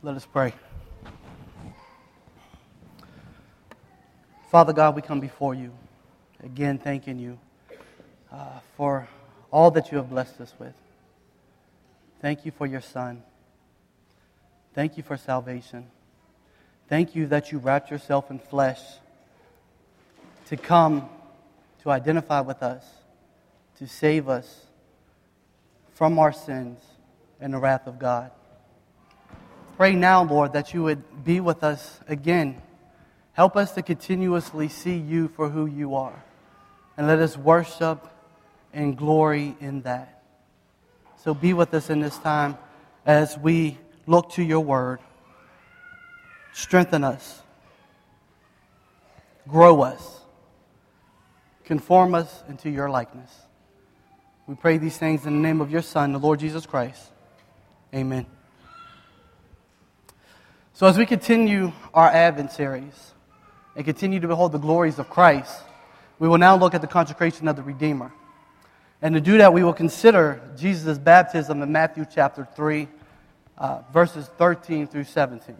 Let us pray. Father God, we come before you again, thanking you uh, for all that you have blessed us with. Thank you for your Son. Thank you for salvation. Thank you that you wrapped yourself in flesh to come to identify with us, to save us from our sins and the wrath of God. Pray now, Lord, that you would be with us again. Help us to continuously see you for who you are. And let us worship and glory in that. So be with us in this time as we look to your word. Strengthen us, grow us, conform us into your likeness. We pray these things in the name of your Son, the Lord Jesus Christ. Amen. So, as we continue our Advent series and continue to behold the glories of Christ, we will now look at the consecration of the Redeemer. And to do that, we will consider Jesus' baptism in Matthew chapter 3, uh, verses 13 through 17.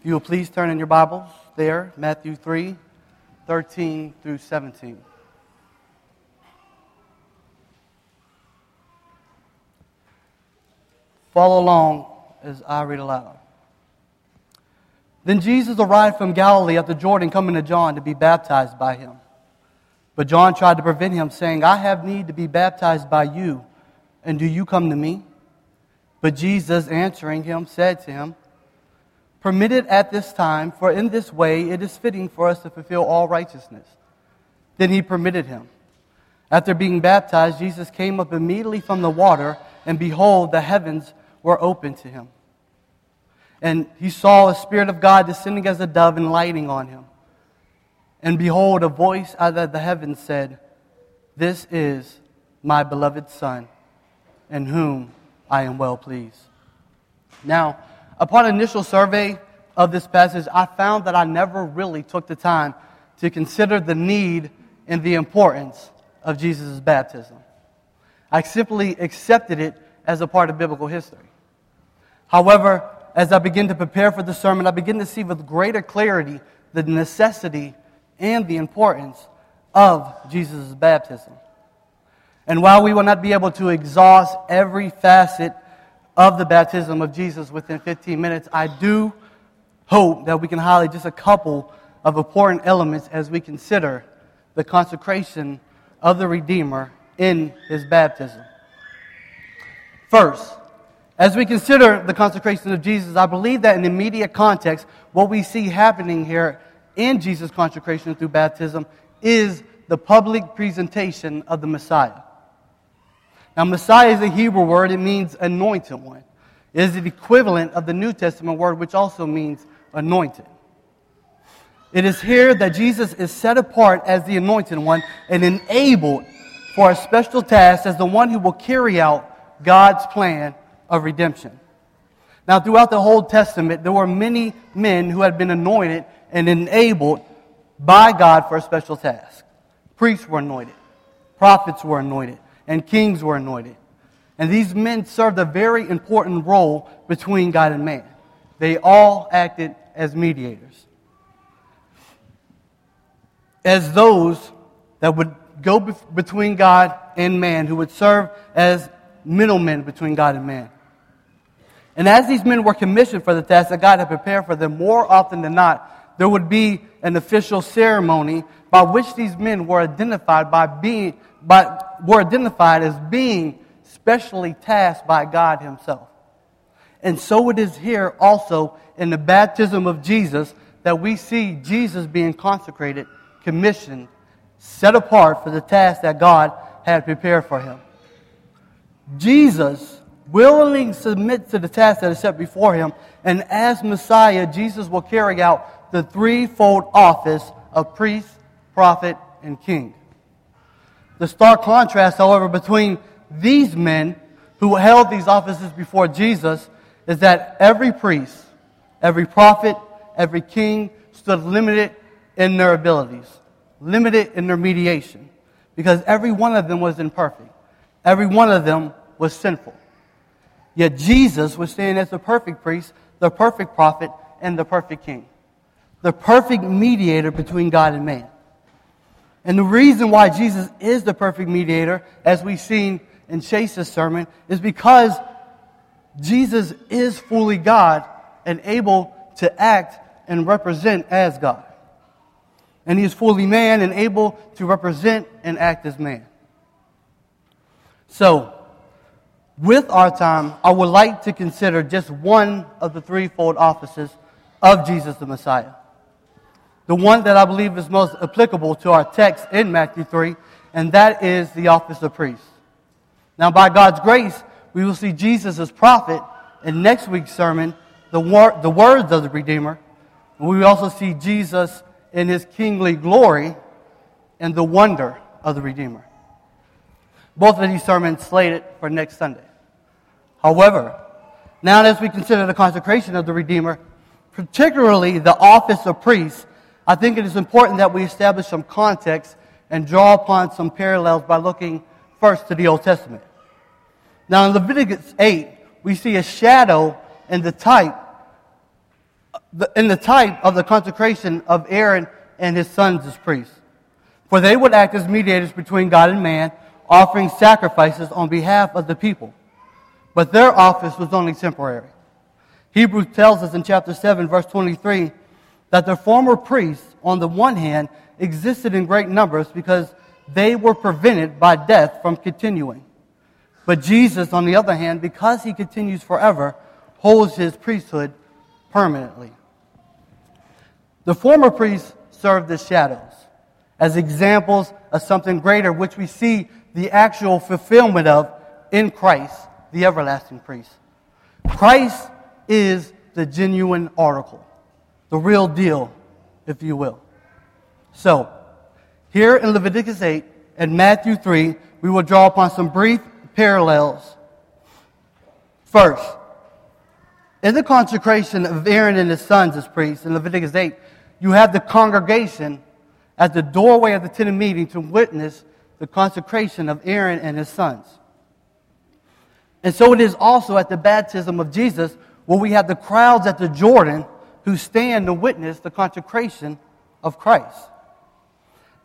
If you will please turn in your Bibles there, Matthew 3, 13 through 17. Follow along as I read aloud. Then Jesus arrived from Galilee at the Jordan, coming to John to be baptized by him. But John tried to prevent him, saying, I have need to be baptized by you, and do you come to me? But Jesus, answering him, said to him, Permit it at this time, for in this way it is fitting for us to fulfill all righteousness. Then he permitted him. After being baptized, Jesus came up immediately from the water, and behold, the heavens were opened to him. And he saw a Spirit of God descending as a dove and lighting on him. And behold, a voice out of the heavens said, This is my beloved Son, in whom I am well pleased. Now, upon initial survey of this passage, I found that I never really took the time to consider the need and the importance of Jesus' baptism. I simply accepted it as a part of biblical history. However, as I begin to prepare for the sermon, I begin to see with greater clarity the necessity and the importance of Jesus' baptism. And while we will not be able to exhaust every facet of the baptism of Jesus within 15 minutes, I do hope that we can highlight just a couple of important elements as we consider the consecration of the Redeemer in his baptism. First, as we consider the consecration of Jesus, I believe that in the immediate context, what we see happening here in Jesus' consecration through baptism is the public presentation of the Messiah. Now, Messiah is a Hebrew word, it means anointed one. It is the equivalent of the New Testament word, which also means anointed. It is here that Jesus is set apart as the anointed one and enabled for a special task as the one who will carry out God's plan of redemption. Now, throughout the Old Testament, there were many men who had been anointed and enabled by God for a special task. Priests were anointed, prophets were anointed, and kings were anointed. And these men served a very important role between God and man. They all acted as mediators, as those that would go between God and man, who would serve as middlemen between God and man. And as these men were commissioned for the task that God had prepared for them, more often than not, there would be an official ceremony by which these men were identified by being, by, were identified as being specially tasked by God Himself. And so it is here also in the baptism of Jesus that we see Jesus being consecrated, commissioned, set apart for the task that God had prepared for him. Jesus willingly submits to the task that is set before him, and as Messiah, Jesus will carry out the threefold office of priest, prophet, and king. The stark contrast, however, between these men who held these offices before Jesus is that every priest, every prophet, every king stood limited in their abilities, limited in their mediation, because every one of them was imperfect. Every one of them was sinful. Yet Jesus was standing as the perfect priest, the perfect prophet and the perfect king, the perfect mediator between God and man. And the reason why Jesus is the perfect mediator, as we've seen in Chase's sermon, is because Jesus is fully God and able to act and represent as God. And he is fully man and able to represent and act as man. So, with our time, I would like to consider just one of the threefold offices of Jesus the Messiah. The one that I believe is most applicable to our text in Matthew 3, and that is the office of priest. Now, by God's grace, we will see Jesus as prophet in next week's sermon, the, wor- the words of the Redeemer. And we also see Jesus in his kingly glory and the wonder of the Redeemer. Both of these sermons slated for next Sunday. However, now as we consider the consecration of the Redeemer, particularly the office of priest, I think it is important that we establish some context and draw upon some parallels by looking first to the Old Testament. Now, in Leviticus 8, we see a shadow in the type, in the type of the consecration of Aaron and his sons as priests. For they would act as mediators between God and man, offering sacrifices on behalf of the people. But their office was only temporary. Hebrews tells us in chapter 7, verse 23, that the former priests, on the one hand, existed in great numbers because they were prevented by death from continuing. But Jesus, on the other hand, because he continues forever, holds his priesthood permanently. The former priests served as shadows, as examples of something greater, which we see the actual fulfillment of in Christ, the everlasting priest. Christ is the genuine article, the real deal, if you will. So, here in Leviticus 8 and Matthew 3, we will draw upon some brief parallels. First, in the consecration of Aaron and his sons as priests in Leviticus 8, you have the congregation at the doorway of the tent meeting to witness the consecration of Aaron and his sons. And so it is also at the baptism of Jesus where we have the crowds at the Jordan who stand to witness the consecration of Christ.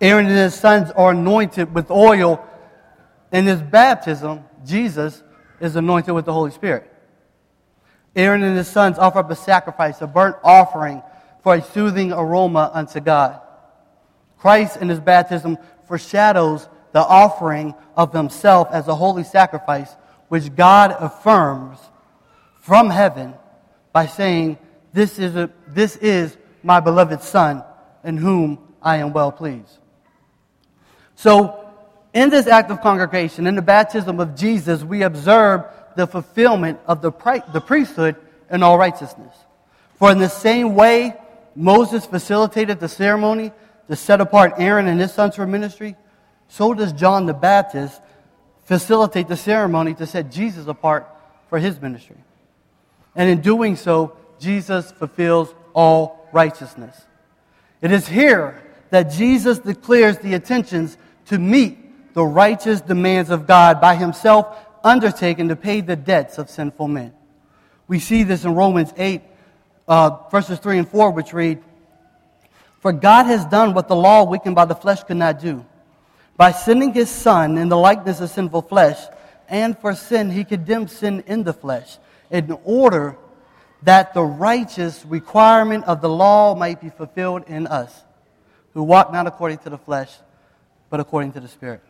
Aaron and his sons are anointed with oil in his baptism, Jesus is anointed with the Holy Spirit. Aaron and his sons offer up a sacrifice, a burnt offering for a soothing aroma unto God. Christ in his baptism foreshadows the offering of himself as a holy sacrifice, which God affirms from heaven by saying, This is, a, this is my beloved Son, in whom I am well pleased. So, in this act of congregation, in the baptism of Jesus, we observe the fulfillment of the, the priesthood in all righteousness. For in the same way Moses facilitated the ceremony to set apart Aaron and his sons for ministry, so does John the Baptist facilitate the ceremony to set Jesus apart for his ministry. And in doing so, Jesus fulfills all righteousness. It is here that Jesus declares the intentions to meet the righteous demands of God by himself undertaken to pay the debts of sinful men. We see this in Romans 8, uh, verses 3 and 4, which read, For God has done what the law weakened by the flesh could not do. By sending his Son in the likeness of sinful flesh, and for sin, he condemned sin in the flesh, in order that the righteous requirement of the law might be fulfilled in us, who walk not according to the flesh, but according to the Spirit.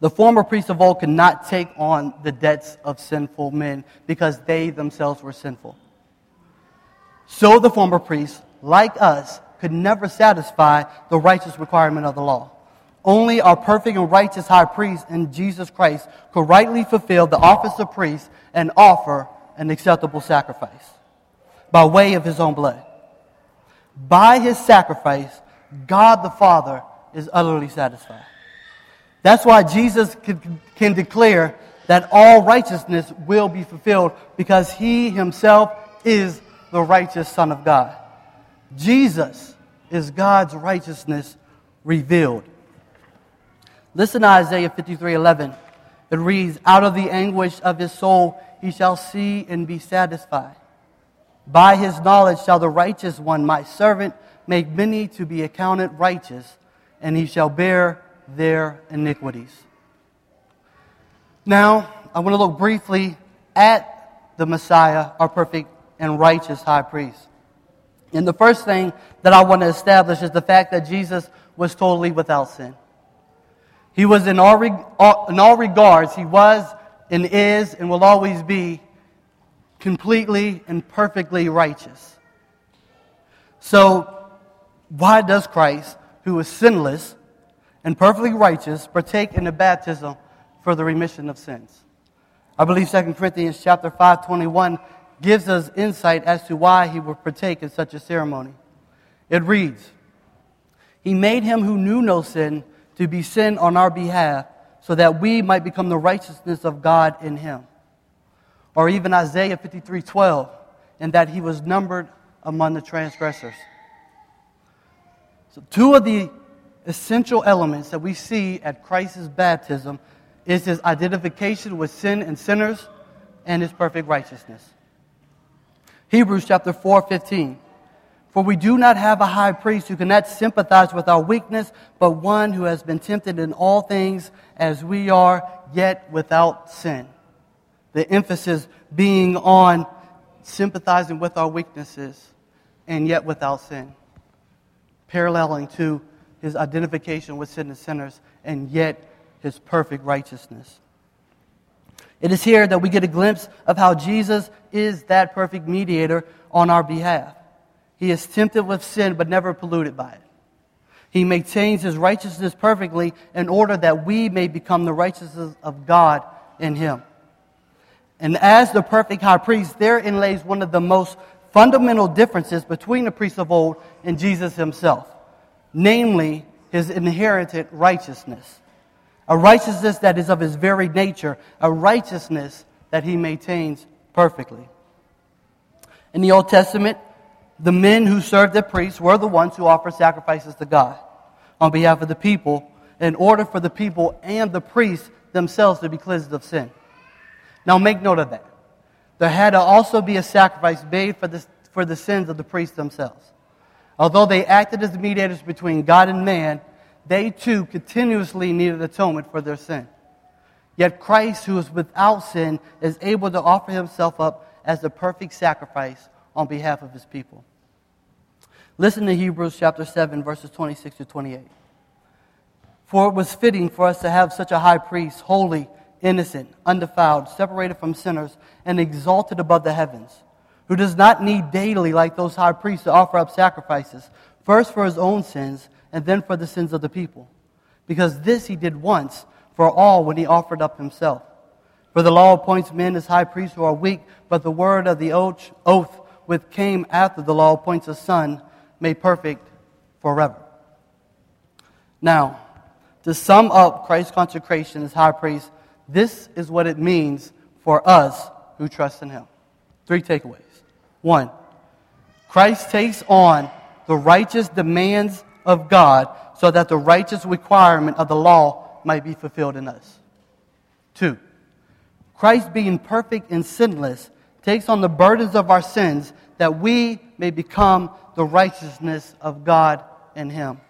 The former priests of old could not take on the debts of sinful men because they themselves were sinful. So the former priests, like us, could never satisfy the righteous requirement of the law. Only our perfect and righteous high priest in Jesus Christ could rightly fulfill the office of priest and offer an acceptable sacrifice by way of his own blood. By his sacrifice, God the Father is utterly satisfied. That's why Jesus can, can declare that all righteousness will be fulfilled because he himself is the righteous Son of God. Jesus is God's righteousness revealed. Listen to Isaiah 53 11. It reads, Out of the anguish of his soul he shall see and be satisfied. By his knowledge shall the righteous one, my servant, make many to be accounted righteous, and he shall bear their iniquities. Now, I want to look briefly at the Messiah, our perfect and righteous high priest. And the first thing that I want to establish is the fact that Jesus was totally without sin. He was in all, in all regards, he was and is and will always be completely and perfectly righteous. So, why does Christ, who is sinless and perfectly righteous, partake in the baptism for the remission of sins? I believe 2 Corinthians chapter 5, 21 gives us insight as to why he would partake in such a ceremony. It reads, He made him who knew no sin to be sin on our behalf, so that we might become the righteousness of God in him. Or even Isaiah 53 12, and that he was numbered among the transgressors. So, two of the essential elements that we see at Christ's baptism is his identification with sin and sinners and his perfect righteousness. Hebrews chapter 4 15. For we do not have a high priest who cannot sympathize with our weakness, but one who has been tempted in all things as we are, yet without sin. The emphasis being on sympathizing with our weaknesses and yet without sin. Paralleling to his identification with sin and sinners and yet his perfect righteousness. It is here that we get a glimpse of how Jesus is that perfect mediator on our behalf. He is tempted with sin, but never polluted by it. He maintains his righteousness perfectly in order that we may become the righteousness of God in him. And as the perfect high priest, therein lays one of the most fundamental differences between the priest of old and Jesus himself, namely his inherited righteousness. A righteousness that is of his very nature, a righteousness that he maintains perfectly. In the Old Testament, the men who served the priests were the ones who offered sacrifices to God on behalf of the people in order for the people and the priests themselves to be cleansed of sin. Now, make note of that. There had to also be a sacrifice made for the, for the sins of the priests themselves. Although they acted as mediators between God and man, they too continuously needed atonement for their sin. Yet Christ, who is without sin, is able to offer himself up as the perfect sacrifice on behalf of his people. Listen to Hebrews chapter 7, verses 26 to 28. For it was fitting for us to have such a high priest, holy, innocent, undefiled, separated from sinners, and exalted above the heavens, who does not need daily, like those high priests, to offer up sacrifices, first for his own sins, and then for the sins of the people. Because this he did once for all when he offered up himself. For the law appoints men as high priests who are weak, but the word of the oath, which came after the law appoints a son made perfect forever. Now, to sum up Christ's consecration as high priest, this is what it means for us who trust in him. Three takeaways. One, Christ takes on the righteous demands of God so that the righteous requirement of the law might be fulfilled in us. Two, Christ being perfect and sinless takes on the burdens of our sins that we may become the righteousness of God in him.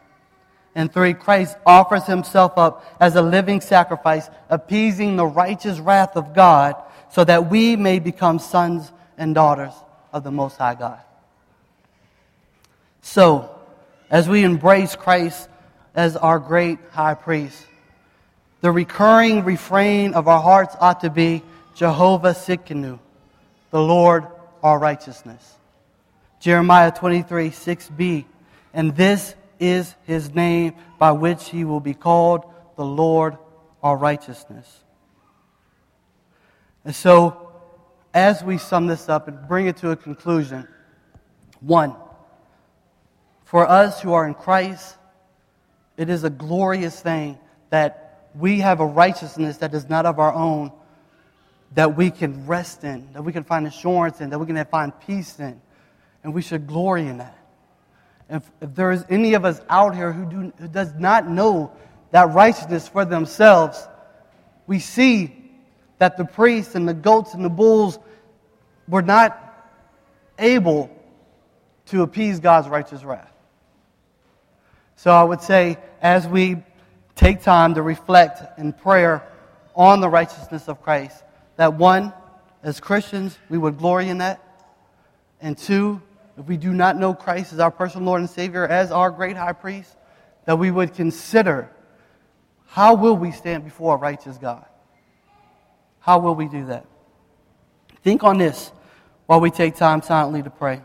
And three, Christ offers himself up as a living sacrifice, appeasing the righteous wrath of God, so that we may become sons and daughters of the Most High God. So, as we embrace Christ as our great high priest, the recurring refrain of our hearts ought to be Jehovah Tsidkenu, the Lord our righteousness. Jeremiah 23, 6b. And this is his name by which he will be called the Lord our righteousness. And so, as we sum this up and bring it to a conclusion, one, for us who are in Christ, it is a glorious thing that we have a righteousness that is not of our own, that we can rest in, that we can find assurance in, that we can find peace in and we should glory in that. If, if there is any of us out here who, do, who does not know that righteousness for themselves, we see that the priests and the goats and the bulls were not able to appease God's righteous wrath. So I would say, as we take time to reflect in prayer on the righteousness of Christ, that one, as Christians, we would glory in that. And two, if we do not know Christ as our personal Lord and Savior, as our great high priest, that we would consider how will we stand before a righteous God? How will we do that? Think on this while we take time silently to pray.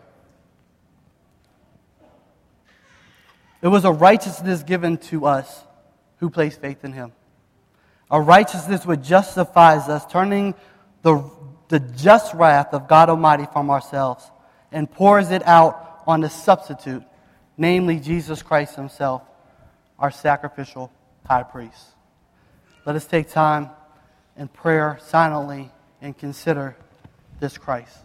It was a righteousness given to us who place faith in him. A righteousness which justifies us, turning the, the just wrath of God Almighty from ourselves and pours it out on the substitute, namely Jesus Christ himself, our sacrificial high priest. Let us take time in prayer silently and consider this Christ.